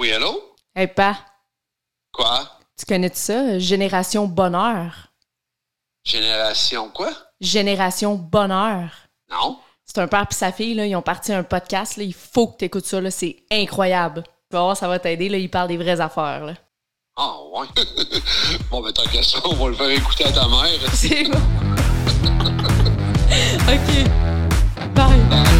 Oui, allô? Hey, pa, Quoi? tu connais ça? Génération Bonheur. Génération quoi? Génération Bonheur. Non? C'est un père et sa fille, là, ils ont parti un podcast. Là, il faut que tu écoutes ça. là, C'est incroyable. Tu vas voir, ça va t'aider. Ils parlent des vraies affaires. Là. Ah, ouais. bon, ben, tant qu'à ça, on va le faire écouter à ta mère. C'est bon. OK. Bye.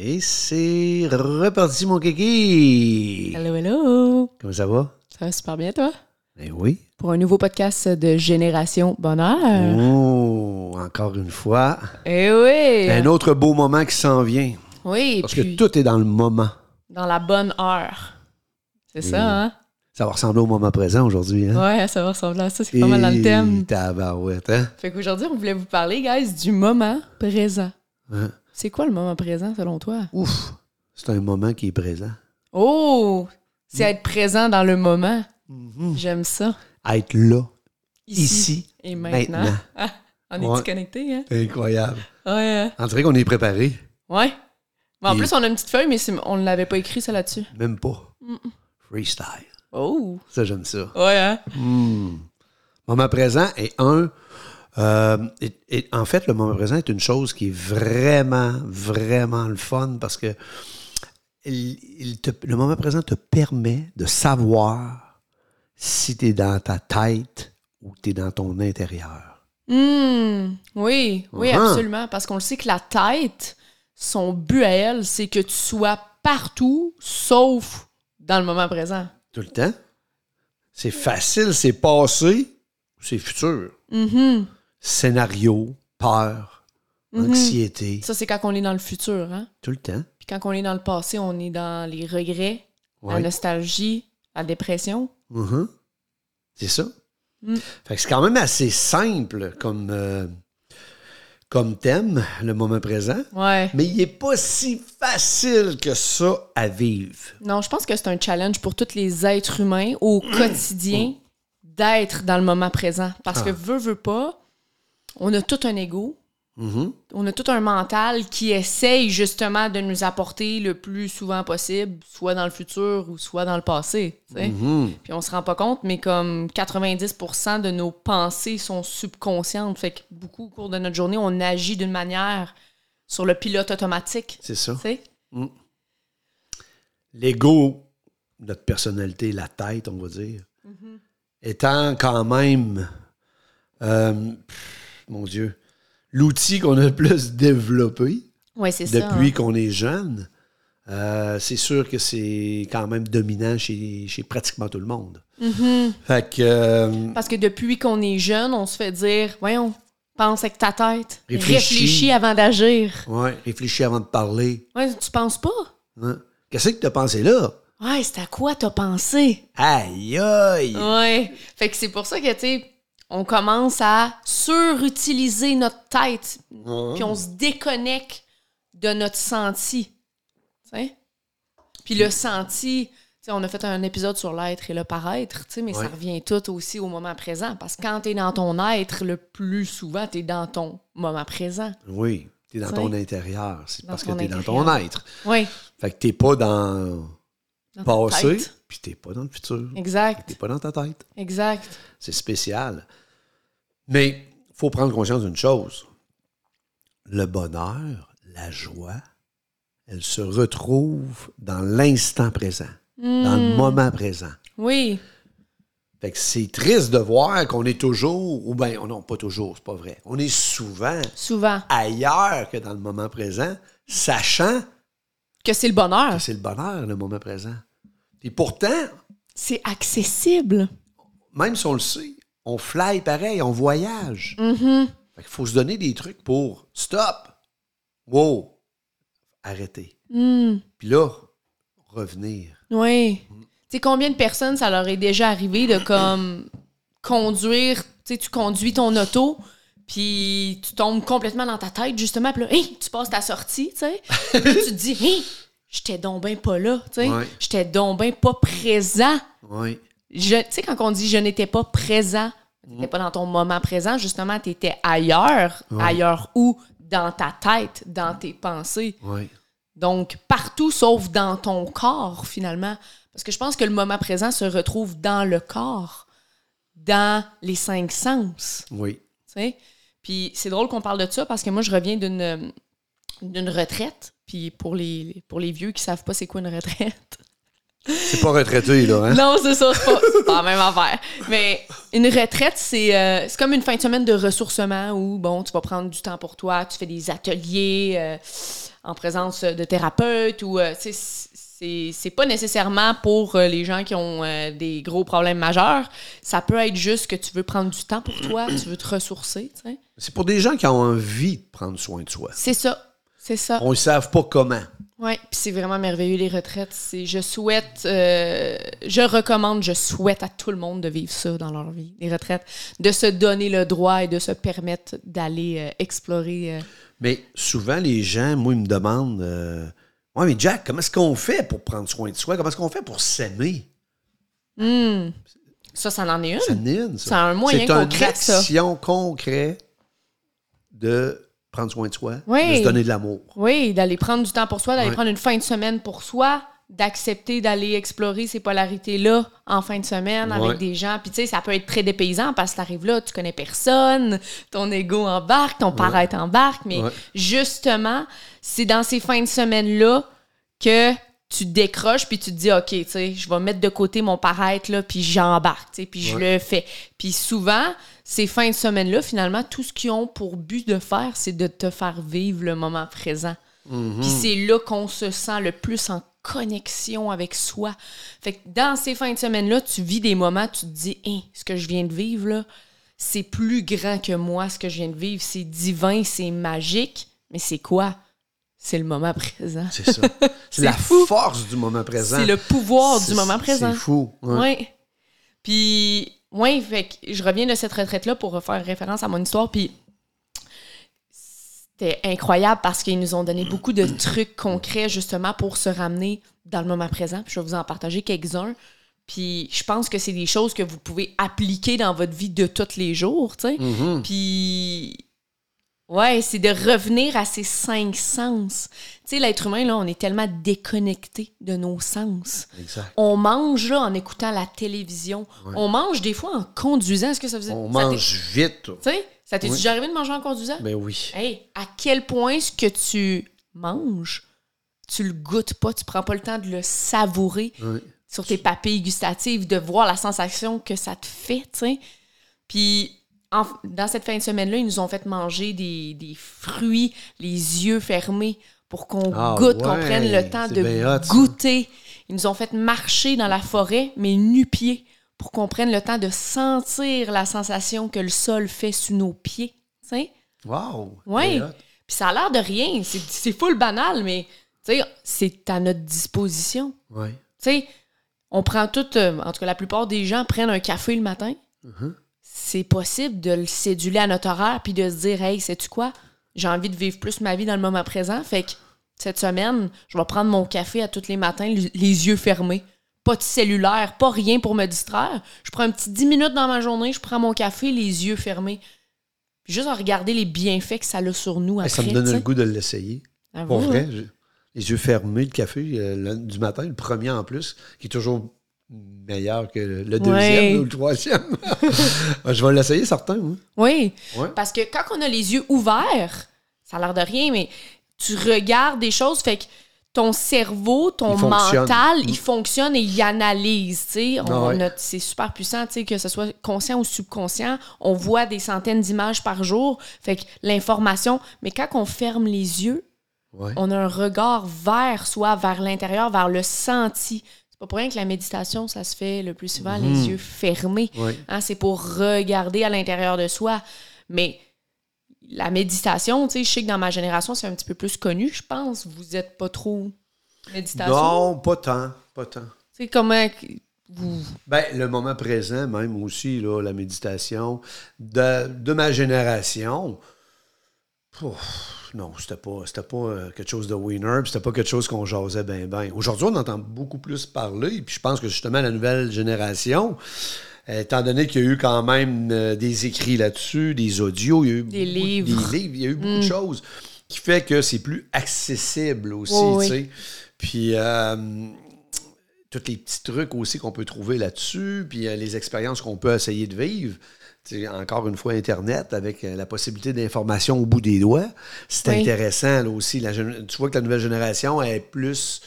Et c'est reparti, mon kiki! Hello, hello. Comment ça va? Ça va super bien, toi? Eh oui. Pour un nouveau podcast de Génération Bonheur. Oh, encore une fois. Eh oui. Un autre beau moment qui s'en vient. Oui, Parce puis que tout est dans le moment. dans la bonne heure. C'est ça, hein? Ça va ressembler au moment présent aujourd'hui. Hein? Ouais, ça va ressembler à ça. C'est pas mal dans le thème. Et tabarouette, hein? Fait qu'aujourd'hui, on voulait vous parler, guys, du moment présent. Hein? C'est quoi le moment présent, selon toi? Ouf! C'est un moment qui est présent. Oh! C'est être présent dans le moment. Mhm. J'aime ça. Être là, Ici, ici, et maintenant. maintenant. Ah, on est-tu Ouais. connecté, hein? Incroyable. Ouais. hein? On dirait qu'on est préparé. Ouais. Mais en Et- plus, on a une petite feuille, mais on ne l'avait pas écrit, ça, là-dessus. Même pas. Freestyle. Oh! Ça, j'aime ça. Ouais, hein? Hmm. Moment présent est un. Euh, est- en fait, le moment présent est une chose qui est vraiment, vraiment le fun parce que il- il te- le moment présent te permet de savoir si tu es dans ta tête ou tu es dans ton intérieur. Hmm, oui, oui, Uh-huh. absolument. Parce qu'on le sait que la tête, son but à elle, c'est que tu sois partout, sauf dans le moment présent. Tout le temps. C'est facile, c'est passé ou c'est futur. Mhm. Scénario, peur, Mhm. anxiété, Ça, c'est quand on est dans le futur. Hein? tout le temps. Puis quand on est dans le passé, on est dans les regrets, la nostalgie, la dépression. Mhm. C'est ça. Mm. Fait que c'est quand même assez simple comme, euh, comme thème, le moment présent. Ouais. Mais il n'est pas si facile que ça à vivre. Non, je pense que c'est un challenge pour tous les êtres humains au quotidien d'être dans le moment présent. Parce que Ah. veut, veut pas, on a tout un ego, Mhm. on a tout un mental qui essaye justement de nous apporter le plus souvent possible, soit dans le futur ou soit dans le passé. Mhm. Puis on se rend pas compte, mais comme 90% de nos pensées sont subconscientes. Fait que beaucoup au cours de notre journée, on agit d'une manière sur le pilote automatique. C'est ça. Sais? L'ego, notre personnalité, la tête, on va dire, étant quand même, euh, pff, mon Dieu, l'outil qu'on a le plus développé. Ouais, c'est ça. depuis hein. qu'on est jeune, euh, c'est sûr que c'est quand même dominant chez, chez pratiquement tout le monde. Mhm. Fait que. euh, Parce que depuis qu'on est jeune, on se fait dire Voyons, pense avec ta tête. Réfléchis. Réfléchis avant d'agir. ouais, réfléchis avant de parler. Ouais, tu penses pas? hein? Qu'est-ce que tu as pensé là? Ouais, c'est à quoi t'as pensé? Aïe, aïe! Ouais. Fait que c'est pour ça que, tu sais, on commence à surutiliser notre tête. Puis on se déconnecte de notre senti. Tu sais? Puis le senti, tu sais, on a fait un épisode sur l'être et le paraître, tu sais, mais Ouais. ça revient tout aussi au moment présent. Parce que quand t'es dans ton être, le plus souvent, t'es dans ton moment présent. Oui, tu es dans Tu ton intérieur. C'est parce que tu es dans ton être. Oui. Fait que tu pas dans passé, puis tu pas dans le futur. Exact. Tu pas dans ta tête. Exact. C'est spécial. Mais il faut prendre conscience d'une chose. Le bonheur, la joie, elle se retrouve dans l'instant présent, dans le Hmm. moment présent. Oui. Fait que c'est triste de voir qu'on est toujours, ou bien, non, pas toujours, c'est pas vrai. On est souvent Souvent. ailleurs que dans le moment présent, sachant Que c'est le bonheur. que c'est le bonheur, le moment présent. Et pourtant, C'est accessible. même si on le sait, on fly pareil, on voyage. Mhm. Fait qu'il faut se donner des trucs pour stop, wow, arrêter. Hmm. Puis là, revenir. Oui. Tu sais, combien de personnes ça leur est déjà arrivé de comme conduire, tu sais, tu conduis ton auto, puis tu tombes complètement dans ta tête, justement, puis là, hey, tu passes ta sortie, tu sais. Tu te dis, hey, j'étais donc ben pas là, tu sais. Ouais. J'étais donc ben pas présent. Oui. Je- Tu sais, quand on dit je n'étais pas présent, tu n'étais pas dans ton moment présent, justement, tu étais ailleurs. Ouais. Ailleurs où? Dans ta tête, dans tes pensées. Oui. Donc, partout sauf dans ton corps, finalement. Parce que je pense que le moment présent se retrouve dans le corps, dans les cinq sens. Oui. tu sais? Puis c'est drôle qu'on parle de ça parce que moi, je reviens d'une d'une retraite. Puis pour les, pour les vieux qui savent pas c'est quoi une retraite. C'est pas retraité, là, hein? Non, c'est ça, c'est pas, pas la même affaire. Mais une retraite, c'est euh, comme une fin de semaine de ressourcement où, bon, tu vas prendre du temps pour toi, tu fais des ateliers euh, en présence de thérapeutes ou, euh, c'est pas nécessairement pour euh, les gens qui ont euh, des gros problèmes majeurs. Ça peut être juste que tu veux prendre du temps pour toi, tu veux te ressourcer. C'est pour des gens qui ont envie de prendre soin de soi. C'est ça, c'est ça. On ne savent pas comment. Oui, puis c'est vraiment merveilleux les retraites. C'est, je souhaite, euh, je recommande, je souhaite à tout le monde de vivre ça dans leur vie, les retraites, de se donner le droit et de se permettre d'aller euh, explorer. euh. Mais souvent, les gens, moi, ils me demandent Ouais, mais Jack, comment est-ce qu'on fait pour prendre soin de soi? Comment est-ce qu'on fait pour s'aimer? Hmm. Ça, ça en est une. Ça en est une, ça. C'est un moyen C'est concret, une ça. action concrète de prendre soin de soi, Oui. de se donner de l'amour. Oui, d'aller prendre du temps pour soi, d'aller prendre une fin de semaine pour soi, d'accepter d'aller explorer ces polarités-là en fin de semaine Ouais. avec des gens. Puis tu sais, ça peut être très dépaysant parce que t'arrives là, tu connais personne, ton ego embarque, ton paraître embarque, mais Ouais. justement, c'est dans ces fins de semaine-là que tu décroches puis tu te dis OK, tu sais, je vais mettre de côté mon paraître là puis j'embarque, tu sais, puis je le fais. Puis souvent, ces fins de semaine-là, finalement, tout ce qu'ils ont pour but de faire, c'est de te faire vivre le moment présent. Puis c'est là qu'on se sent le plus en connexion avec soi. Fait que dans ces fins de semaine-là, tu vis des moments, tu te dis, Hein, ce que je viens de vivre, là, c'est plus grand que moi, ce que je viens de vivre. C'est divin, c'est magique. Mais c'est quoi? C'est le moment présent. C'est ça. C'est la fou. force du moment présent. C'est le pouvoir du moment présent. C'est fou. ouais. Ouais. Puis, ouais, fait que je reviens de cette retraite-là pour faire référence à mon histoire. Puis, c'était incroyable parce qu'ils nous ont donné beaucoup de trucs concrets justement pour se ramener dans le moment présent. Puis, je vais vous en partager quelques-uns. Puis, je pense que c'est des choses que vous pouvez appliquer dans votre vie de tous les jours, tu sais. Mhm. Puis, ouais, c'est de revenir à ces cinq sens. Tu sais, l'être humain, là, on est tellement déconnecté de nos sens. Exact. On mange là en écoutant la télévision. On mange des fois en conduisant. Est-ce que ça faisait On ça mange vite. Tu sais, ça t'est Oui. déjà arrivé de manger en conduisant? Ben oui. Hey, à quel point ce que tu manges, tu le goûtes pas, tu prends pas le temps de le savourer Oui. sur tes papilles gustatives, de voir la sensation que ça te fait, tu sais. Puis, en- dans cette fin de semaine-là, ils nous ont fait manger des, des fruits, les yeux fermés, pour qu'on Ah goûte, qu'on prenne le temps de ça. goûter. Ils nous ont fait marcher dans la forêt, mais nu-pieds, pour qu'on prenne le temps de sentir la sensation que le sol fait sous nos pieds, tu sais. Wow. Hot. Puis ça a l'air de rien, c'est full banal, mais, c'est à notre disposition. Ouais. Tu sais, on prend tout, euh, en tout cas la plupart des gens prennent un café le matin. Mhm. C'est possible de le céduler à notre horaire puis de se dire, hey, sais-tu quoi? J'ai envie de vivre plus ma vie dans le moment présent. Fait que cette semaine, je vais prendre mon café à tous les matins, les yeux fermés. Pas de cellulaire, pas rien pour me distraire. Je prends un petit 10 minutes dans ma journée, je prends mon café, les yeux fermés. Juste à regarder les bienfaits que ça a sur nous après. ça me donne le goût de l'essayer. Pour vrai, hein? les yeux fermés, le café euh, le- du matin, le premier en plus, qui est toujours meilleur que le deuxième Ouais. ou le troisième. je vais l'essayer, certain. oui. Oui. Ouais. Parce que quand on a les yeux ouverts, ça a l'air de rien, mais tu regardes des choses, fait que ton cerveau, ton Il mental, Mm. il fonctionne et il analyse. Ah ouais. c'est super puissant, que ce soit conscient ou subconscient. On voit des centaines d'images par jour. Fait que l'information. Mais quand on ferme les yeux, Ouais. on a un regard vers soi, vers l'intérieur, vers le senti. C'est pas pour rien que la méditation, ça se fait le plus souvent Mhm. les yeux fermés. Hein, c'est pour regarder à l'intérieur de soi. Mais la méditation, tu sais, je sais que dans ma génération, c'est un petit peu plus connu, je pense. Vous êtes pas trop méditation? Non, pas tant. Pas tant. Sais, comment vous... Ben, le moment présent, même aussi, là, la méditation, de, de ma génération, non, c'était pas, c'était pas euh, quelque chose de winner, c'était pas quelque chose qu'on jasait bien, bien. Aujourd'hui, on entend beaucoup plus parler, puis je pense que justement, la nouvelle génération, euh, étant donné qu'il y a eu quand même euh, des écrits là-dessus, des audios, il y a eu Des beaucoup- livres. des livres, il y a eu beaucoup de choses. qui fait que c'est plus accessible aussi, Oui, tu oui. sais. Puis, euh, tous les petits trucs aussi qu'on peut trouver là-dessus, puis euh, les expériences qu'on peut essayer de vivre. Sais, encore une fois, Internet, avec euh, la possibilité d'information au bout des doigts, c'est Oui. intéressant là aussi. La tu vois que la nouvelle génération est plus.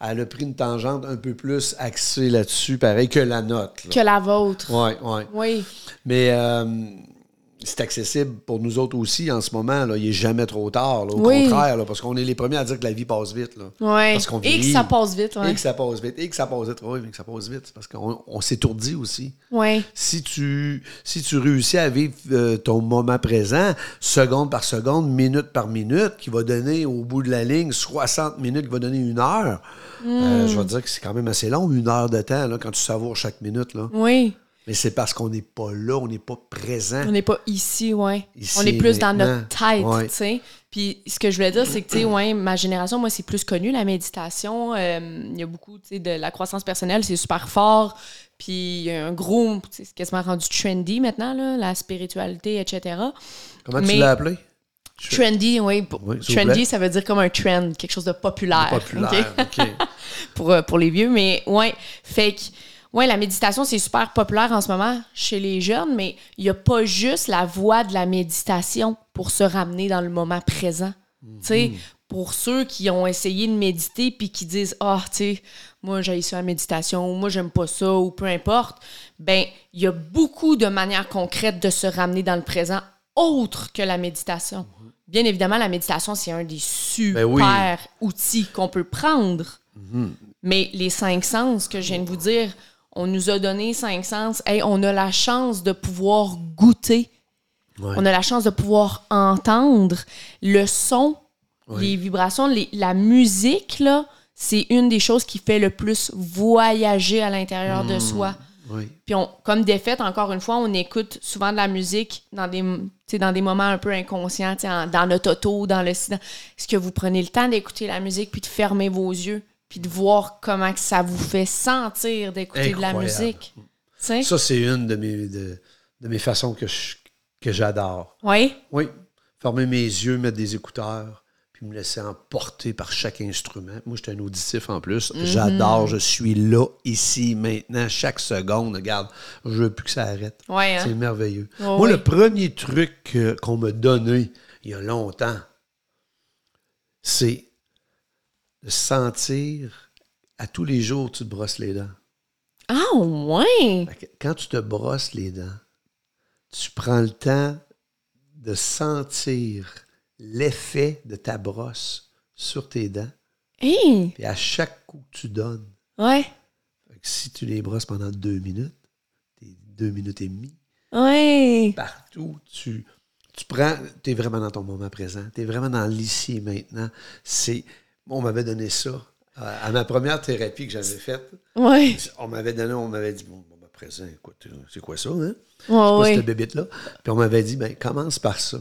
Elle a pris une tangente un peu plus axée là-dessus, pareil que la note. Que la vôtre. Oui, oui. Oui. Mais euh, c'est accessible pour nous autres aussi en ce moment. Là. Il n'est jamais trop tard. là. Au Oui. contraire, là, parce qu'on est les premiers à dire que la vie passe vite. Là. Ouais. Parce qu'on Et que ça passe vite, ouais. Et que ça passe vite. Et que ça passe vite. Oui, mais que ça passe vite. Parce qu'on on s'étourdit aussi. Ouais. Si tu, si tu réussis à vivre euh, ton moment présent, seconde par seconde, minute par minute, qui va donner au bout de la ligne 60 minutes, qui va donner une heure, euh, je vais te dire que c'est quand même assez long, une heure de temps, là, quand tu savoures chaque minute. Là. Oui. Mais c'est parce qu'on n'est pas là, on n'est pas présent. On n'est pas ici, ouais. Ici on est plus dans notre tête, Ouais. tu sais. Puis ce que je voulais dire, c'est que, tu sais, ouais, ma génération, moi, c'est plus connu, la méditation. Euh, Il y a beaucoup, tu sais, de la croissance personnelle, c'est super fort. Puis il y a un gros, tu sais, c'est quasiment rendu trendy maintenant, là, la spiritualité, etc. Comment Mais- tu l'as appelé? Trendy, oui. Oui, trendy, ça veut dire comme un trend, quelque chose de populaire. Populaire. Pour, euh, pour les vieux, mais ouais. Fait que, ouais, la méditation, c'est super populaire en ce moment chez les jeunes, mais il n'y a pas juste la voie de la méditation pour se ramener dans le moment présent. Tu sais, pour ceux qui ont essayé de méditer puis qui disent Ah, tu sais, moi, j'ai ça la méditation, ou moi, j'aime pas ça, ou peu importe, ben, il y a beaucoup de manières concrètes de se ramener dans le présent autre que la méditation. Bien évidemment, la méditation, c'est un des super Ben oui. outils qu'on peut prendre. Mais les cinq sens que je viens de vous dire, on nous a donné cinq sens. Hey, on a la chance de pouvoir goûter. Ouais. On a la chance de pouvoir entendre le son, les vibrations, les- la musique, là, c'est une des choses qui fait le plus voyager à l'intérieur de soi. Oui. Puis on, comme défaite, encore une fois, on écoute souvent de la musique dans des, dans des moments un peu inconscients, en- dans notre auto, dans le silence. Est-ce que vous prenez le temps d'écouter la musique puis de fermer vos yeux? Puis de voir comment que ça vous fait sentir d'écouter de la musique? Ça, c'est une de mes, de, de mes façons que je- que j'adore. Oui? Oui. Fermer mes yeux, mettre des écouteurs, puis me laisser emporter par chaque instrument. Moi, je suis un auditif en plus. Mhm. J'adore, je suis là, ici, maintenant, chaque seconde. Regarde, je veux plus que ça arrête. Ouais, hein? C'est merveilleux. Oh, Moi, oui. le premier truc euh, qu'on m'a donné il y a longtemps, c'est de sentir à tous les jours tu te brosses les dents. Ah, ouais! Fait que Quand tu te brosses les dents, tu prends le temps de sentir l'effet de ta brosse sur tes dents. Hey! Et à chaque coup que tu donnes, Ouais! si tu les brosses pendant deux minutes, t'es deux minutes et demie, Ouais! partout, tu, tu prends, tu es vraiment dans ton moment présent, tu es vraiment dans l'ici et maintenant. C'est, on m'avait donné ça à ma première thérapie que j'avais faite. Ouais! On m'avait donné, on m'avait dit, bon, moment présent, écoute, euh, c'est quoi ça, hein? Ouais, pas ouais. cette bébite-là? Puis on m'avait dit, ben, commence par ça.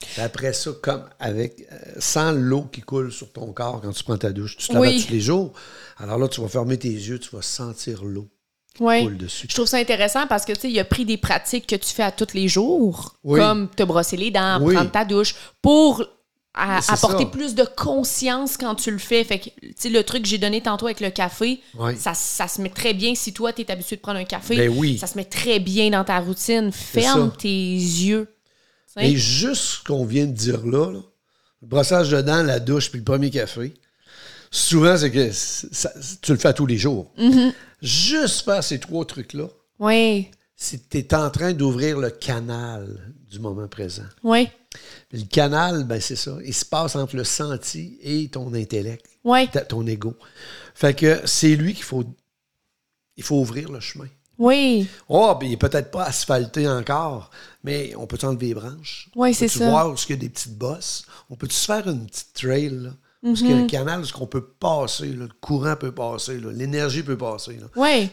Puis après ça, comme avec, euh, sans l'eau qui coule sur ton corps quand tu prends ta douche, tu te laves Oui. tous les jours. Alors là, tu vas fermer tes yeux, tu vas sentir l'eau qui Ouais. coule dessus. Je trouve ça intéressant parce que, tu sais, il a pris des pratiques que tu fais à tous les jours, Oui. comme te brosser les dents, Oui. prendre ta douche, pour à- apporter ça. plus de conscience quand tu le fais. Fait que, tu sais, le truc que j'ai donné tantôt avec le café, Oui. ça, ça se met très bien. Si toi, tu es habitué de prendre un café, Ben oui. ça se met très bien dans ta routine. Ferme tes yeux. Et juste ce qu'on vient de dire là, là, le brossage de dents, la douche, puis le premier café, souvent, c'est que ça- tu le fais tous les jours. Mm-hmm. Juste faire ces trois trucs-là, Oui, c'est tu es en train d'ouvrir le canal du moment présent. oui, le canal, ben c'est ça. Il se passe entre le senti et ton intellect, oui, ta- ton ego. Fait que c'est lui qu'il faut. Il faut ouvrir le chemin. oui. Oh, puis il n'est peut-être pas asphalté encore, mais on peut enlever les branches? Oui, On c'est ça. voir où il y a des petites bosses? On peut-tu se faire une petite trail, là? Parce qu'il y a un canal où on peut passer, là, le courant peut passer, l'énergie peut passer.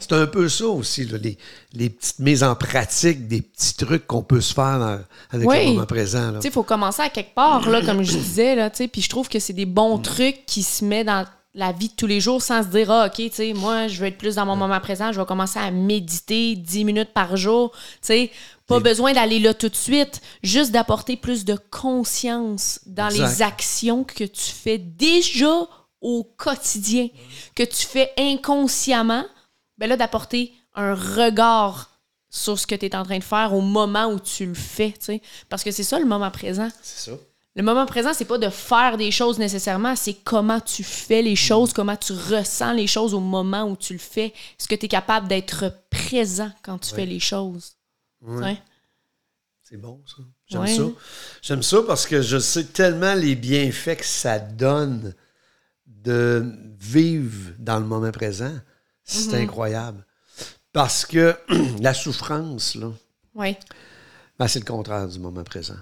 C'est un peu ça aussi, là, les, les petites mises en pratique, des petits trucs qu'on peut se faire dans- avec Oui. le moment présent. là. Tu sais, il faut commencer à quelque part, là, comme je disais, là, puis je trouve que c'est des Mm. bons trucs qui se mettent dans la vie de tous les jours sans se dire, ah, OK, tu sais, moi, je veux être plus dans mon moment présent, je vais commencer à méditer 10 minutes par jour, tu sais, Pas besoin d'aller là tout de suite, juste d'apporter plus de conscience dans Exact. les actions que tu fais déjà au quotidien, que tu fais inconsciemment. Ben là, d'apporter un regard sur ce que tu es en train de faire au moment où tu le fais, tu sais. Parce que c'est ça le moment présent. C'est ça. Le moment présent, c'est pas de faire des choses nécessairement, c'est comment tu fais les choses, comment tu ressens les choses au moment où tu le fais. Est-ce que tu es capable d'être présent quand tu fais les choses? Ouais. C'est bon, ça. J'aime Ouais. ça. J'aime ça parce que je sais tellement les bienfaits que ça donne de vivre dans le moment présent. C'est Mm-hmm. incroyable. Parce que la souffrance, là, Oui. ben, c'est le contraire du moment présent.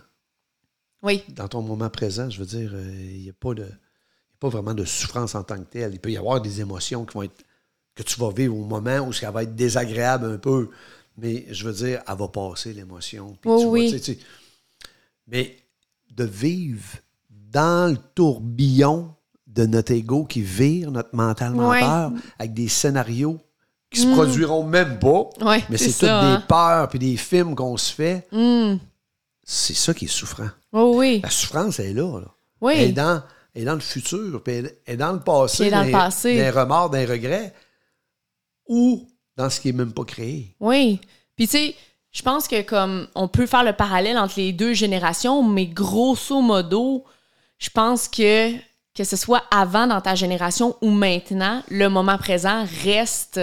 Oui. Dans ton moment présent, je veux dire, euh, il n'y a pas de. y a pas vraiment de souffrance en tant que telle. Il peut y avoir des émotions qui vont être que tu vas vivre au moment où ça va être désagréable un peu. Mais je veux dire, elle va passer l'émotion. Puis Oui, tu vas, oui. tu sais, tu sais. Mais de vivre dans le tourbillon de notre ego qui vire notre mental Ouais. menteur avec des scénarios qui se produiront même pas. Ouais, mais c'est toutes des hein. peurs puis des films qu'on se fait. Hmm. C'est ça qui est souffrant. Oh oui. La souffrance elle est là. là. Oui. Elle, est dans, elle est dans le futur, puis elle est dans le passé, Puis elle est dans le passé. dans les remords, dans les regrets, ou dans ce qui n'est même pas créé. Oui. Puis tu sais, je pense que comme on peut faire le parallèle entre les deux générations, mais grosso modo, je pense que que ce soit avant dans ta génération ou maintenant, le moment présent reste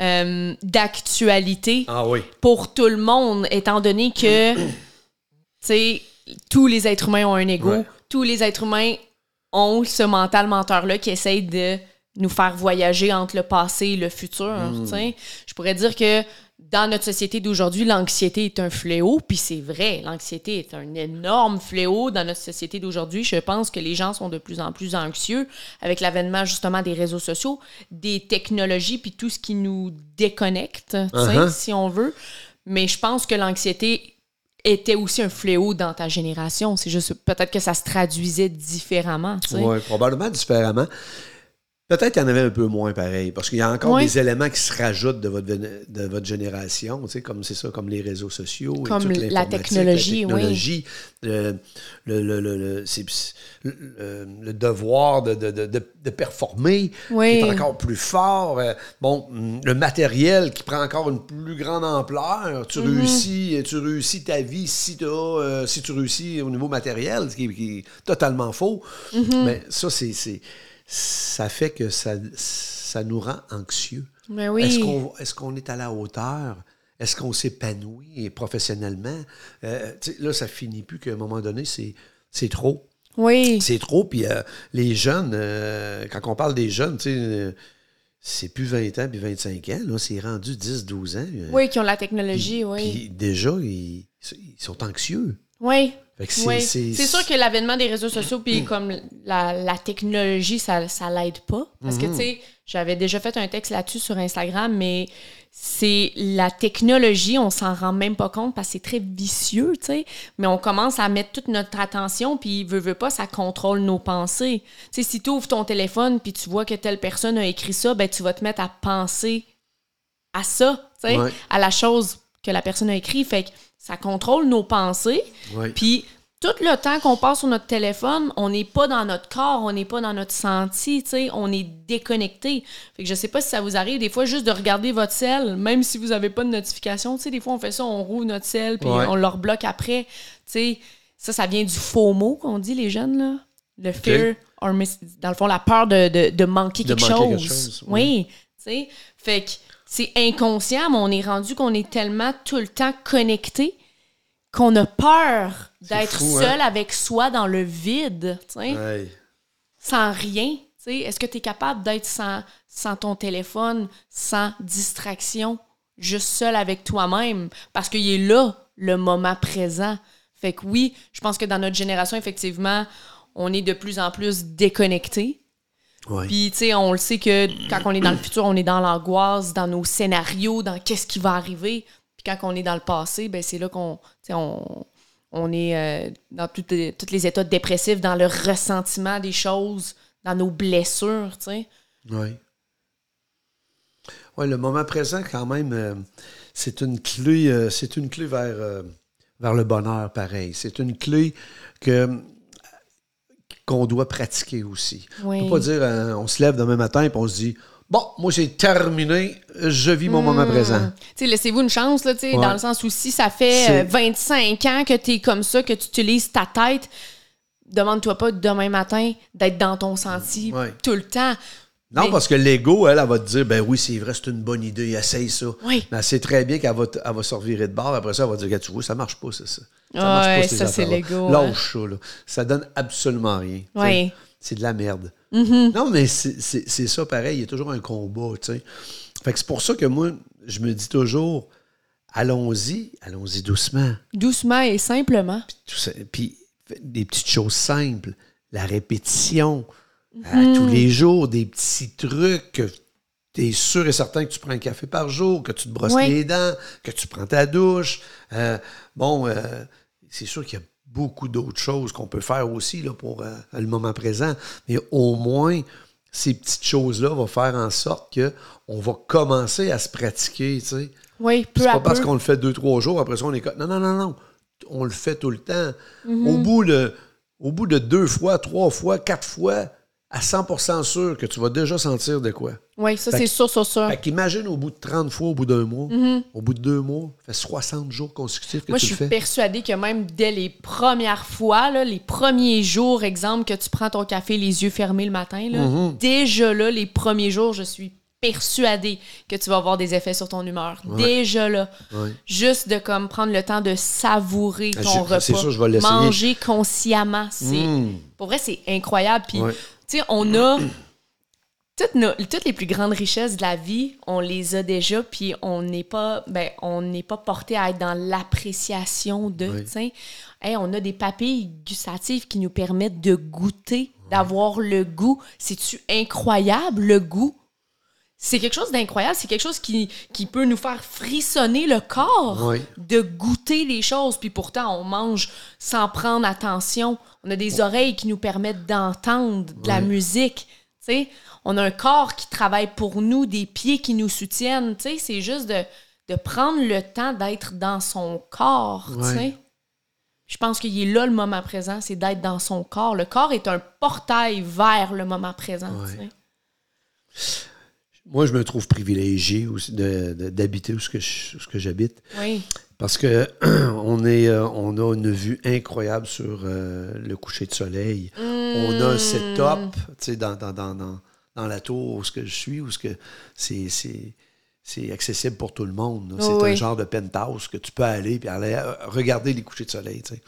euh, d'actualité Ah oui. pour tout le monde, étant donné que, tu sais, tous les êtres humains ont un ego, Ouais. tous les êtres humains ont ce mental menteur-là qui essaye de nous faire voyager entre le passé et le futur. Mm. tu sais. Je pourrais dire que dans notre société d'aujourd'hui, l'anxiété est un fléau, puis c'est vrai, l'anxiété est un énorme fléau dans notre société d'aujourd'hui. Je pense que les gens sont de plus en plus anxieux avec l'avènement justement des réseaux sociaux, des technologies, puis tout ce qui nous déconnecte, Uh-huh. si on veut. Mais je pense que l'anxiété était aussi un fléau dans ta génération. C'est juste peut-être que ça se traduisait différemment. Oui, probablement différemment. Peut-être qu'il y en avait un peu moins pareil, parce qu'il y a encore des éléments qui se rajoutent de votre, de votre génération, tu sais, comme c'est ça, comme les réseaux sociaux, et Comme toute la l'informatique, technologie, la technologie, le, le, le, le- le- devoir de, de, de, de- performer Oui. qui est encore plus fort. euh, bon, hum, le matériel qui prend encore une plus grande ampleur. Tu Mm-hmm. réussis, tu réussis ta vie si, t'as, euh, si tu réussis au niveau matériel, ce qui, est- qui est totalement faux. Mm-hmm. Mais ça, c'est- ça fait que ça, ça nous rend anxieux. Oui. Est-ce qu'on, est à la hauteur? Est-ce qu'on s'épanouit professionnellement? Euh, là, ça finit plus qu'à un moment donné, c'est, trop. Oui. C'est trop. Puis euh, les jeunes, euh, quand on parle des jeunes, tu sais, c'est plus 20 ans puis 25 ans. Là, c'est rendu 10, 12 ans. Oui, qui ont la technologie, oui. Puis déjà, ils, ils sont anxieux. Oui. C'est, Oui. sûr que l'avènement des réseaux sociaux puis comme la, la technologie, ça, ça l'aide pas. Parce que, tu sais, j'avais déjà fait un texte là-dessus sur Instagram, mais c'est la technologie, on s'en rend même pas compte parce que c'est très vicieux, tu sais. Mais on commence à mettre toute notre attention, puis veut, veut pas, ça contrôle nos pensées. Tu sais, si tu ouvres ton téléphone puis tu vois que telle personne a écrit ça, ben tu vas te mettre à penser à ça, tu sais, Ouais. à la chose que la personne a écrit. Fait que ça contrôle nos pensées. Puis tout le temps qu'on passe sur notre téléphone, on n'est pas dans notre corps, on n'est pas dans notre senti, tu sais, on est déconnecté. Fait que je sais pas si ça vous arrive des fois juste de regarder votre cell, même si vous avez pas de notification, tu sais, des fois on fait ça, on roule notre cell puis Ouais. on le rebloque après, tu sais. Ça, ça vient du faux mot qu'on dit les jeunes là, le fear or miss- dans le fond la peur de, de, de manquer, De quelque, manquer chose. quelque chose, Oui, tu sais. Fait que c'est inconscient, mais on est rendu qu'on est tellement tout le temps connecté qu'on a peur d'être hein? seul avec soi dans le vide, tu sais, Ouais. sans rien. tu sais. Est-ce que tu es capable d'être sans, sans ton téléphone, sans distraction, juste seul avec toi-même? Parce qu'il est là, le moment présent. Fait que oui, je pense que dans notre génération, effectivement, on est de plus en plus déconnecté. Ouais. Puis, tu sais, on le sait que quand on est dans le futur, on est dans l'angoisse, dans nos scénarios, dans qu'est-ce qui va arriver. Puis quand on est dans le passé, ben c'est là qu'on on, on est euh, dans toutes les, tous les états dépressifs, dans le ressentiment des choses, dans nos blessures, tu sais. Oui. Oui, le moment présent, quand même, euh, c'est une clé, euh, c'est une clé vers, euh, vers le bonheur, pareil. C'est une clé que qu'on doit pratiquer aussi. Oui. On peut pas dire, euh, on se lève demain matin et on se dit, bon, moi c'est terminé, je vis mon moment présent. Tu sais, laissez-vous une chance, là, Ouais. dans le sens où si ça fait C'est- euh, 25 ans que tu es comme ça, que tu utilises ta tête, demande-toi pas demain matin d'être dans ton senti Ouais. tout le temps. Non, Mais- parce que l'ego, elle, elle va te dire, ben oui, c'est vrai, c'est une bonne idée, essaye ça. Oui. Mais elle sait très bien qu'elle va, elle va se revirer de bord. Après ça, elle va dire, tu vois, ça marche pas, c'est ça. Ça marche Ouais, pas, ça, c'est l'ego, Lâche ça, là. Ça donne absolument rien. Ouais. Mm-hmm. C'est de la merde. Non, mais c'est ça pareil. Il y a toujours un combat, tu sais. Fait que c'est pour ça que moi, je me dis toujours, allons-y, allons-y doucement. Doucement et simplement. Tout ça. Puis des petites choses simples, la répétition à tous les jours, des petits trucs que tu es sûr et certain que tu prends un café par jour, que tu te brosses Oui. les dents, que tu prends ta douche. Euh, bon, euh, c'est sûr qu'il y a beaucoup d'autres choses qu'on peut faire aussi là, pour euh, le moment présent, mais au moins ces petites choses-là vont faire en sorte que on va commencer à se pratiquer, tu sais. Oui, peu C'est pas parce qu'on le fait deux, trois jours, après ça, on est. Non, non, non, non. On le fait tout le temps. Mhm. au, bout de, au bout de deux fois, trois fois, quatre fois, à 100% sûr que tu vas déjà sentir de quoi. Oui, ça, c'est sûr, sûr, sûr. Fait qu'imagine au bout de 30 fois, au bout d'un mois, au bout de deux mois, ça fait 60 jours consécutifs que Mhm. Moi, tu je le suis fais. persuadée que même dès les premières fois, là, les premiers jours, exemple, que tu prends ton café les yeux fermés le matin, là, Mhm. déjà là, les premiers jours, je suis persuadée que tu vas avoir des effets sur ton humeur. Déjà là. Ouais. Juste de comme prendre le temps de savourer Ah, ton je- repas. c'est sûr, je vais. Manger consciemment. C'est, Mm. Pour vrai, c'est incroyable. Puis, Ouais. Tu sais, on a toutes, nos- toutes les plus grandes richesses de la vie, on les a déjà, puis on n'est pas, ben, on n'est pas porté à être dans l'appréciation de, Oui. Hey, on a des papilles gustatives qui nous permettent de goûter, d'avoir le goût. C'est-tu incroyable, le goût? C'est quelque chose d'incroyable, c'est quelque chose qui, qui peut nous faire frissonner le corps Oui. de goûter les choses, puis pourtant on mange sans prendre attention. On a des oreilles qui nous permettent d'entendre de la musique. On a un corps qui travaille pour nous, des pieds qui nous soutiennent. C'est juste de, de prendre le temps d'être dans son corps. Je pense qu'il est là le moment présent, c'est d'être dans son corps. Le corps est un portail vers le moment présent. Moi, je me trouve privilégié aussi d'habiter où ce que je- où ce que j'habite. Oui. Parce que on, est, euh, on a une vue incroyable sur euh, le coucher de soleil. On a un setup tu sais, dans, dans, dans, dans, dans la tour où ce que je suis, où ce que c'est, c'est, c'est accessible pour tout le monde. C'est Oui. un genre de penthouse que tu peux aller et aller euh, regarder les couchers de soleil. tu sais.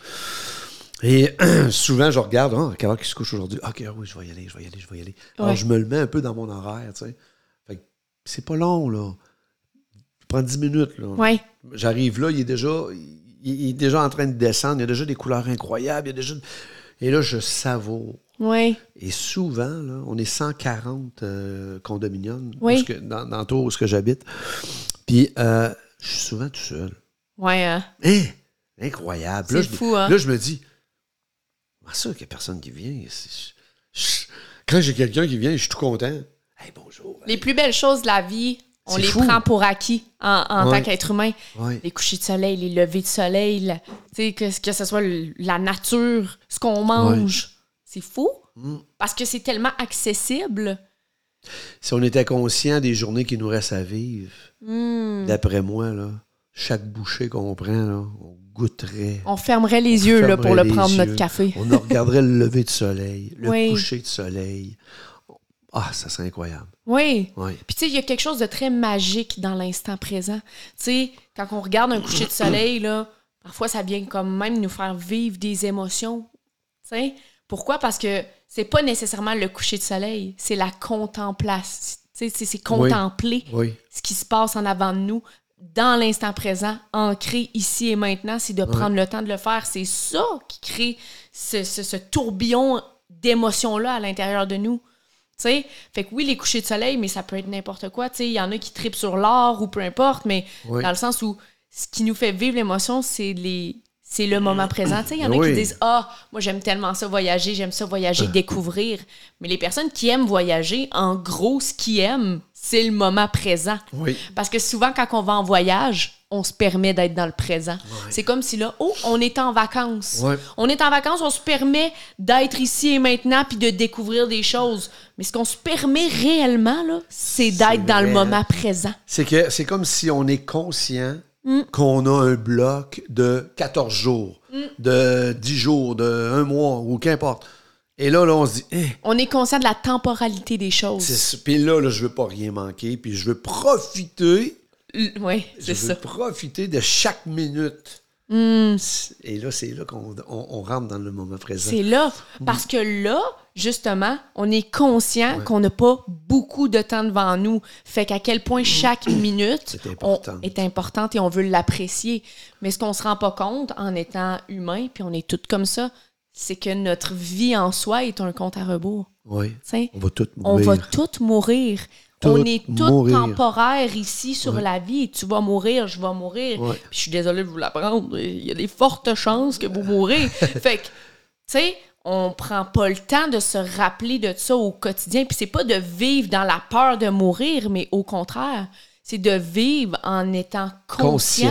Et souvent, je regarde, à quelle heure qu'il se couche aujourd'hui? Ok, ah oui, je vais y aller, je vais y aller, je vais y aller. Alors, je me le mets un peu dans mon horaire. tu sais. C'est pas long, là. Prends 10 minutes. Là. Oui. J'arrive là, il est déjà il, il est déjà en train de descendre, il y a déjà des couleurs incroyables, il y a déjà et là je savoure. Oui. Et souvent là, on est 140 euh, condominiums Oui. que- dans, dans tour où ce que j'habite. Puis euh, je suis souvent tout seul. Oui, hein? Hein? Incroyable. Là, C'est je, fou, hein? là, je me dis comment ça qu'il n'y a personne qui vient? C'est- je- quand j'ai quelqu'un qui vient, je suis tout content. Hey, bonjour. Les plus belles choses de la vie, on les fou. prend pour acquis en, en Ouais. tant qu'être humain. Ouais. Les couchers de soleil, les levées de soleil, la- tu sais, que, que ce soit le- la nature, ce qu'on mange. C'est fou. Mm. Parce que c'est tellement accessible. Si on était conscient des journées qui nous restent à vivre, Hmm. D'après moi, là, chaque bouchée qu'on prend, là, on goûterait. On fermerait les On yeux là, pour le prendre, yeux. notre café. On regarderait le lever de soleil, le Oui. coucher de soleil. Ah, ça serait incroyable. Oui. Oui. Puis tu sais, il y a quelque chose de très magique dans l'instant présent. Tu sais, quand on regarde un coucher de soleil, là, parfois ça vient comme même nous faire vivre des émotions. Tu sais, pourquoi? Parce que c'est pas nécessairement le coucher de soleil, c'est la contemplation. Tu sais, c'est- contempler Oui. ce qui se passe en avant de nous dans l'instant présent, ancré ici et maintenant, c'est de prendre le temps de le faire. C'est ça qui crée ce, ce- ce tourbillon d'émotions-là à l'intérieur de nous. Tu sais, fait que oui, les couchers de soleil, mais ça peut être n'importe quoi. Tu sais, il y en a qui tripent sur l'or ou peu importe, mais Oui. dans le sens où ce qui nous fait vivre l'émotion, c'est les c'est le moment présent. Tu sais, il y en a Oui. qui disent Ah, moi j'aime tellement ça voyager, j'aime ça voyager, découvrir. Mais les personnes qui aiment voyager, en gros, ce qu'ils aiment, c'est le moment présent. Oui. Parce que souvent, quand on va en voyage, on se permet d'être dans le présent. C'est comme si là, oh, on est en vacances. Ouais. On est en vacances, on se permet d'être ici et maintenant puis de découvrir des choses. Mais ce qu'on se permet réellement, là, c'est d'être dans le moment présent. C'est que c'est comme si on est conscient Mm. qu'on a un bloc de 14 jours, Mm. de 10 jours, de un mois ou qu'importe. Et là, là, on se dit, Eh, On est conscient de la temporalité des choses. Puis là, là, je veux pas rien manquer, puis je veux profiter, Oui, je c'est veux ça. profiter de chaque minute. Mm. Et là, c'est là qu'on on- on rentre dans le moment présent. C'est là. Parce que là, justement, on est conscient qu'on n'a pas beaucoup de temps devant nous. Fait qu'à quel point chaque minute on- est importante et on veut l'apprécier. Mais ce qu'on se rend pas compte en étant humain, puis on est toutes comme ça, c'est que notre vie en soi est un compte à rebours. Oui. On va tous on mourir. va toutes mourir. On est toutes mourir. temporaires ici sur la vie. Tu vas mourir, je vais mourir. Ouais. Puis je suis désolée de vous l'apprendre. Il y a des fortes chances que vous mourrez. fait que, tu sais, on prend pas le temps de se rappeler de ça au quotidien. Puis c'est pas de vivre dans la peur de mourir, mais au contraire, c'est de vivre en étant conscient,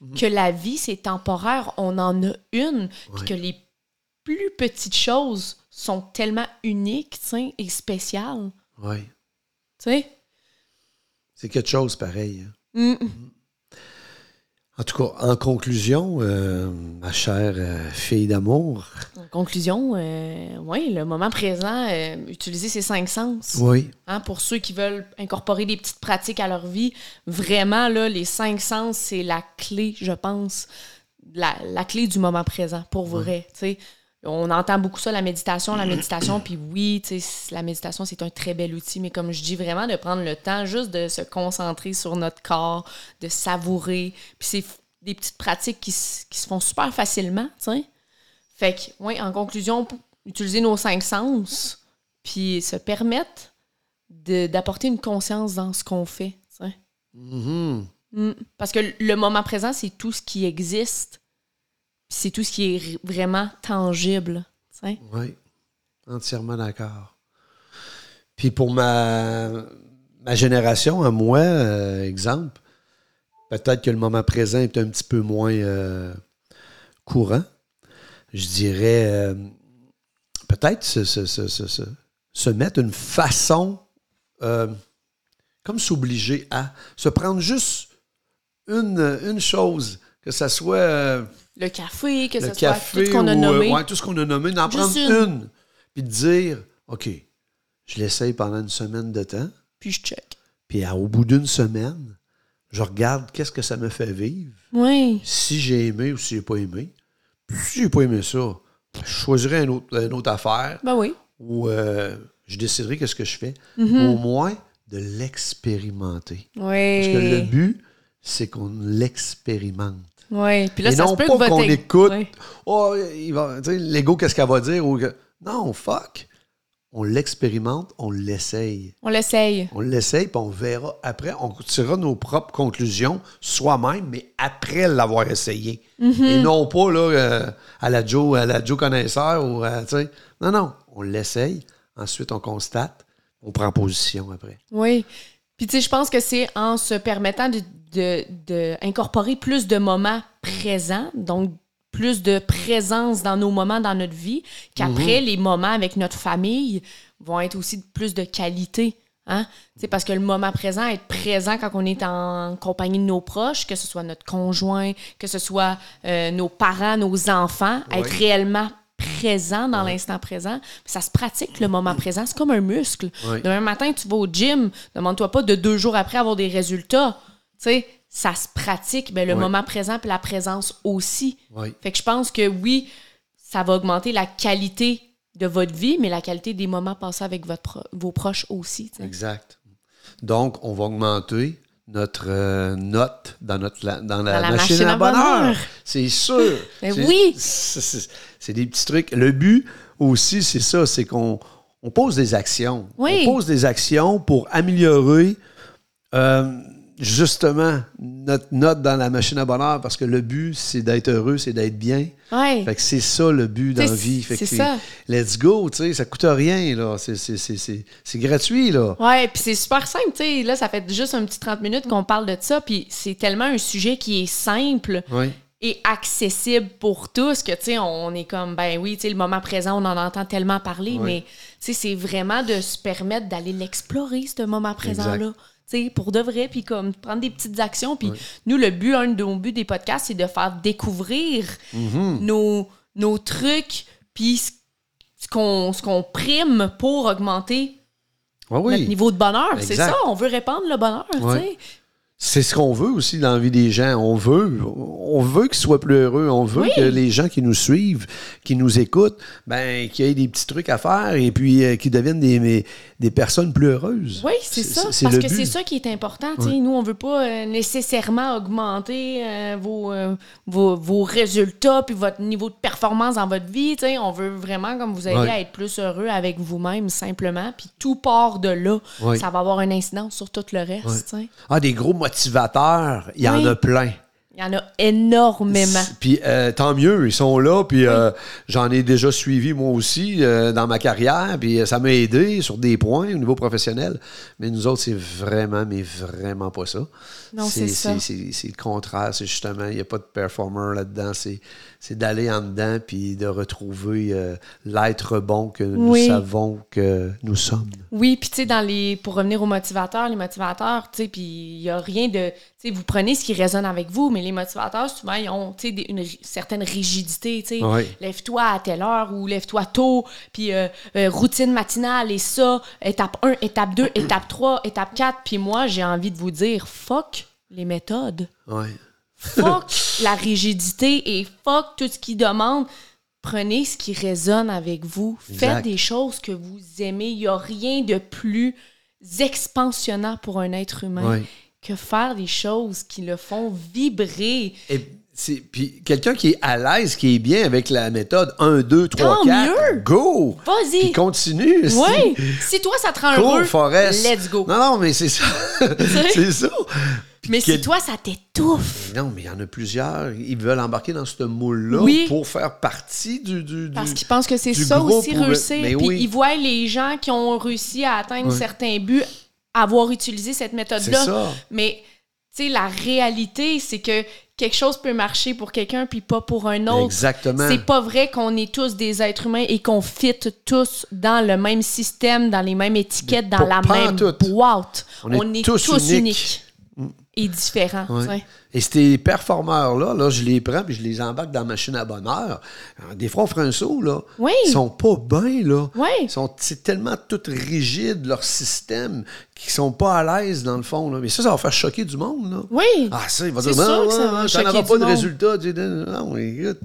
Conscient. que la vie, c'est temporaire. On en a une. Puis que les plus petites choses sont tellement uniques, tu sais, et spéciales. Oui. Sais? C'est quelque chose pareil. hein. Mm. En tout cas, en conclusion, euh, ma chère euh, fille d'amour, En conclusion, euh, oui, le moment présent, utiliser ses cinq sens. oui, Hein, pour ceux qui veulent incorporer des petites pratiques à leur vie, vraiment, là, les cinq sens, c'est la clé, je pense, la, la clé du moment présent, pour vrai. tu sais. On entend beaucoup ça, la méditation, la méditation, puis oui, la méditation, c'est un très bel outil, mais comme je dis vraiment, de prendre le temps juste de se concentrer sur notre corps, de savourer, puis c'est des petites pratiques qui, se font super facilement. Fait que, oui, en conclusion, utiliser nos cinq sens, puis se permettre de- d'apporter une conscience dans ce qu'on fait. Mhm. Mm. Parce que le moment présent, c'est tout ce qui existe. C'est tout ce qui est vraiment tangible. oui, entièrement d'accord. Puis pour ma, génération, à moi, euh, exemple, peut-être que le moment présent est un petit peu moins euh, courant. Je dirais euh, peut-être se, mettre une façon, comme s'obliger à se prendre juste une, une chose, que ça soit Le café, que le ce café soit tout ce qu'on a ou, euh, nommé. ouais, tout ce qu'on a nommé, d'en prendre une. une. Puis de dire, OK, je l'essaye pendant une semaine de temps, Puis je check. puis à- au bout d'une semaine, je regarde qu'est-ce que ça me fait vivre, Oui. si j'ai aimé ou si j'ai pas aimé. Puis si j'ai pas aimé ça, je choisirai une autre, une autre affaire Ben oui. ou euh, je déciderai qu'est-ce que je fais. Mm-hmm. Au moins, de l'expérimenter. Oui. Parce que le but, c'est qu'on l'expérimente. Oui. Puis là, Et ça non se peut pas qu'on écoute. Oh, il va, tu sais, l'ego, qu'est-ce qu'elle va dire? Ou que- non, fuck. On l'expérimente, on l'essaye. On l'essaye. On l'essaye, puis on verra après. On tirera nos propres conclusions soi-même, mais après l'avoir essayé. Mm-hmm. Et non pas là, euh, à, la Joe, à la Joe connaisseur. Ou, euh, tu sais. non, non. On l'essaye. Ensuite, on constate. On prend position après. Oui. Puis, tu sais, je pense que c'est en se permettant de, de- de incorporer plus de moments présents, donc plus de présence dans nos moments dans notre vie, qu'après, les moments avec notre famille vont être aussi de plus de qualité. Hein? Tu sais, parce que le moment présent, être présent quand on est en compagnie de nos proches, que ce soit notre conjoint, que ce soit euh, nos parents, nos enfants, être réellement présent dans l'instant présent, ça se pratique le moment présent. C'est comme un muscle. Ouais. Demain matin, tu vas au gym, demande-toi pas de deux jours après avoir des résultats. Tu sais, ça se pratique, ben, le Ouais. moment présent puis la présence aussi. Fait que je pense que oui, ça va augmenter la qualité de votre vie, mais la qualité des moments passés avec votre pro- vos proches aussi. Exact. Donc, on va augmenter notre euh, note dans, notre, la- dans, la, Dans la machine, machine à bonheur. bonheur. C'est sûr. Mais oui. C'est des petits trucs. Le but aussi, c'est ça, c'est qu'on on pose des actions. Oui. On pose des actions pour améliorer euh, justement notre note dans la machine à bonheur parce que le but, c'est d'être heureux, c'est d'être bien. Ouais. Fait que c'est ça le but dans la vie. Fait que c'est ça. Let's go, tu sais, ça coûte rien, là. C'est- c'est- c'est- C'est gratuit, là. Ouais, puis c'est super simple, tu sais. Là, ça fait juste un petit 30 minutes qu'on parle de ça, puis c'est tellement un sujet qui est simple et accessible pour tous que, tu sais, on est comme, ben oui, tu sais, le moment présent, on en entend tellement parler, mais, tu sais, c'est vraiment de se permettre d'aller l'explorer, ce moment présent-là. Tu pour de vrai, puis comme prendre des petites actions. Puis nous, le but, un de nos buts des podcasts, c'est de faire découvrir nos, nos trucs, puis ce qu'on ce qu'on prime pour augmenter oui. notre niveau de bonheur. C'est ça, on veut répandre le bonheur. C'est ce qu'on veut aussi dans la vie des gens. On veut, on veut qu'ils soient plus heureux. On veut Oui. que les gens qui nous suivent, qui nous écoutent, ben, qu'il y ait des petits trucs à faire et puis euh, qu'ils deviennent des, des personnes plus heureuses. Oui, c'est ça. Parce le que c'est ça qui est important. Nous, on veut pas euh, nécessairement augmenter euh, vos, vos, vos résultats puis votre niveau de performance dans votre vie. On veut vraiment, comme vous aider Ouais. à être plus heureux avec vous-même, simplement. Puis tout part de là. Ça va avoir une incidence sur tout le reste. Ah, des gros motivateurs, il y en a plein. Il y en a énormément. Puis euh, tant mieux, ils sont là. Puis euh, j'en ai déjà suivi moi aussi euh, dans ma carrière. Puis ça m'a aidé sur des points au niveau professionnel. Mais nous autres, c'est vraiment, mais vraiment pas ça. Non, c'est ça. C'est c'est le contraire. C'est justement, il n'y a pas de performer là-dedans. C'est c'est d'aller en dedans puis de retrouver euh, l'être bon que nous Oui. savons que nous sommes. Oui, puis tu sais, dans les. Pour revenir aux motivateurs, les motivateurs, tu sais, puis il n'y a rien de. Tu sais, vous prenez ce qui résonne avec vous, mais les motivateurs, souvent, ils ont, tu sais, une certaine rigidité, tu sais. Oui. Lève-toi à telle heure ou lève-toi tôt, puis euh, euh, routine matinale et ça, étape 1, étape 2, étape 3, étape 4. Puis moi, j'ai envie de vous dire, fuck les méthodes. Ouais. Fuck la rigidité et fuck tout ce qui demande. Prenez ce qui résonne avec vous. Exact. Faites des choses que vous aimez. Il n'y a rien de plus expansionnant pour un être humain que faire des choses qui le font vibrer. Et puis quelqu'un qui est à l'aise, qui est bien avec la méthode 1, 2, 3, Tant 4, mieux. go! Vas-y. Puis continue. Oui. Si toi, ça te rend Cool, heureux, Forrest. let's go. Non, non, mais c'est ça. c'est ça. Puis Mais si toi, ça t'étouffe. Non, mais il y en a plusieurs. Ils veulent embarquer dans ce moule-là Oui. pour faire partie du. du, du- Parce qu'ils pensent que c'est ça aussi pour- réussir. Mais Puis oui. ils voient les gens qui ont réussi à atteindre certains buts avoir utilisé cette méthode-là. ça. Mais sais, la réalité, c'est que quelque chose peut marcher pour quelqu'un puis pas pour un autre. Exactement. C'est pas vrai qu'on est tous des êtres humains et qu'on fit tous dans le même système, dans les mêmes étiquettes, dans Pas- la pas même tout. boîte. On est tous uniques. uniques Ouais. tu sais. Et ces performeurs-là, là, je les prends puis je les embarque dans la machine à bonheur. Alors, Des fois, on ferait un saut, là. Oui. Ils sont pas bien, là. Oui. Ils sont, c'est tellement tout rigide, leur système, qu'ils sont pas à l'aise, dans le fond. Là. Mais ça, ça va faire choquer du monde, là. Oui. Ah, ça, il va dire, non, non, non, pas de résultat. Non, écoute,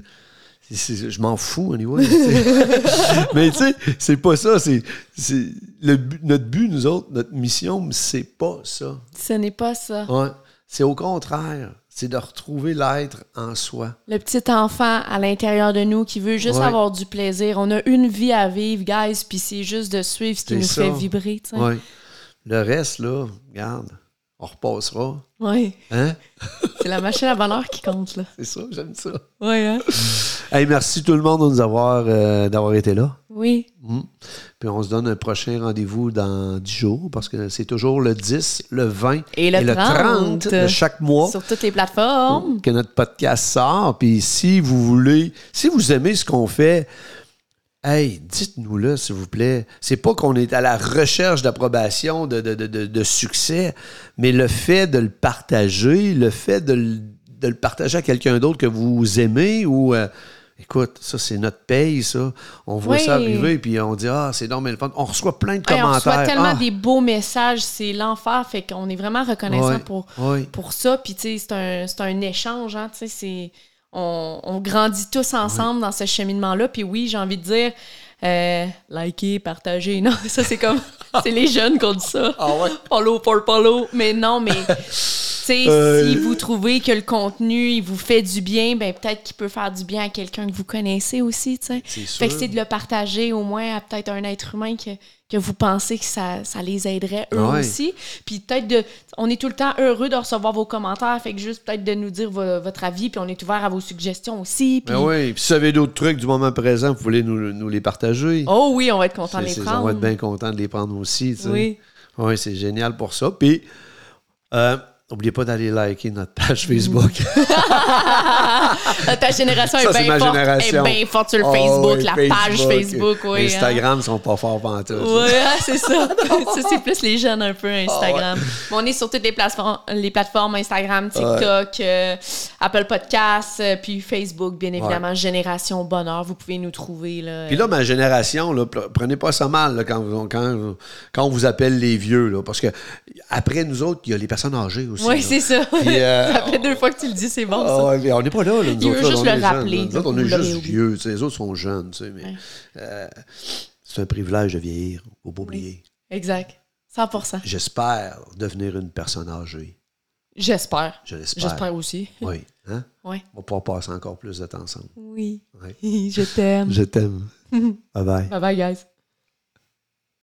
je m'en fous, anyway. mais tu sais, c'est pas ça. C'est, c'est le but- notre but, nous autres, notre mission, c'est pas ça. Ce n'est pas ça. Ouais. C'est au contraire. C'est de retrouver l'être en soi. Le petit enfant à l'intérieur de nous qui veut juste Ouais. avoir du plaisir. On a une vie à vivre, guys, puis c'est juste de suivre ce qui nous ça. fait vibrer. Ouais. Le reste, là, regarde, on repassera. Ouais. Hein? C'est la machine à bonheur qui compte, là. C'est ça, j'aime ça. Ouais, hein? Hey, merci tout le monde de nous avoir, euh, d'avoir été là. Oui. Mm. Puis on se donne un prochain rendez-vous dans 10 jours parce que c'est toujours le 10, le 20 Et le 30. de chaque mois Sur toutes les plateformes. que notre podcast sort. Puis si vous voulez, si vous aimez ce qu'on fait, hey, dites-nous-le, s'il vous plaît. C'est pas qu'on est à la recherche d'approbation, de, de, de, de- succès, mais le fait de le partager, le fait de le, de le partager à quelqu'un d'autre que vous aimez ou. euh, Écoute, ça, c'est notre paye, ça. On voit Oui. ça arriver, puis on dit, ah, c'est normal. On reçoit plein de Hey, on commentaires. reçoit tellement Ah, des beaux messages, c'est l'enfer. Fait qu'on est vraiment reconnaissant pour, pour ça. Puis, tu sais, c'est un, c'est un échange, hein, tu sais, c'est... On, on grandit tous ensemble dans ce cheminement-là. Puis oui, j'ai envie de dire, euh, liker, partager. Non, ça, c'est comme... c'est les jeunes qui ont dit ça. Ah ouais? Follow follow. Mais non, mais sais, Euh, si vous trouvez que le contenu, il vous fait du bien, ben peut-être qu'il peut faire du bien à quelqu'un que vous connaissez aussi, tu sais. Fait que c'est de le partager au moins à peut-être un être humain que, que vous pensez que ça, ça les aiderait eux Ouais. aussi. Puis peut-être de... On est tout le temps heureux de recevoir vos commentaires, fait que juste peut-être de nous dire vo- votre avis, puis on est ouvert à vos suggestions aussi. Puis... Ben oui, puis si vous avez d'autres trucs du moment présent, vous voulez nous, nous les partager. Oh oui, on va être content de les prendre. On va être bien content de les prendre aussi. tu sais. Oui. Oui, c'est génial pour ça. Puis, euh, n'oubliez pas d'aller liker notre page Facebook. Ah, Ta génération Ça, est bien forte, génération. est bien forte sur le Oh, Facebook, oui, la page Facebook, oui. hein. Instagram, ils sont pas forts pantoute. Oui, ah, c'est ça. ça, c'est plus les jeunes un peu, Instagram. Mais on est sur toutes les plateformes, les plateformes Instagram, TikTok, euh, Apple Podcasts, euh, puis Facebook, bien évidemment. Génération Bonheur, vous pouvez nous trouver. Là, Puis là, ma génération, là, prenez pas ça mal là, quand, quand, quand on vous appelle les vieux, là, parce que après nous autres, il y a les personnes âgées aussi. Oui, c'est ça. Puis, euh, ça fait deux fois que tu le dis, c'est bon, Ah ça. mais on n'est pas là, là, nous Il autres, juste on le jeunes, rappeler. Nous autres, on est juste vieux. tu sais, Les autres sont jeunes, tu sais, mais euh, c'est un privilège de vieillir, faut pas oublier. Exact. 100 J'espère devenir une personne âgée. J'espère. Je l'espère. J'espère aussi. Oui. Hein? Oui. On va pouvoir passer encore plus de temps ensemble. Oui. Ouais. Je t'aime. Je t'aime. bye bye. Bye bye, guys.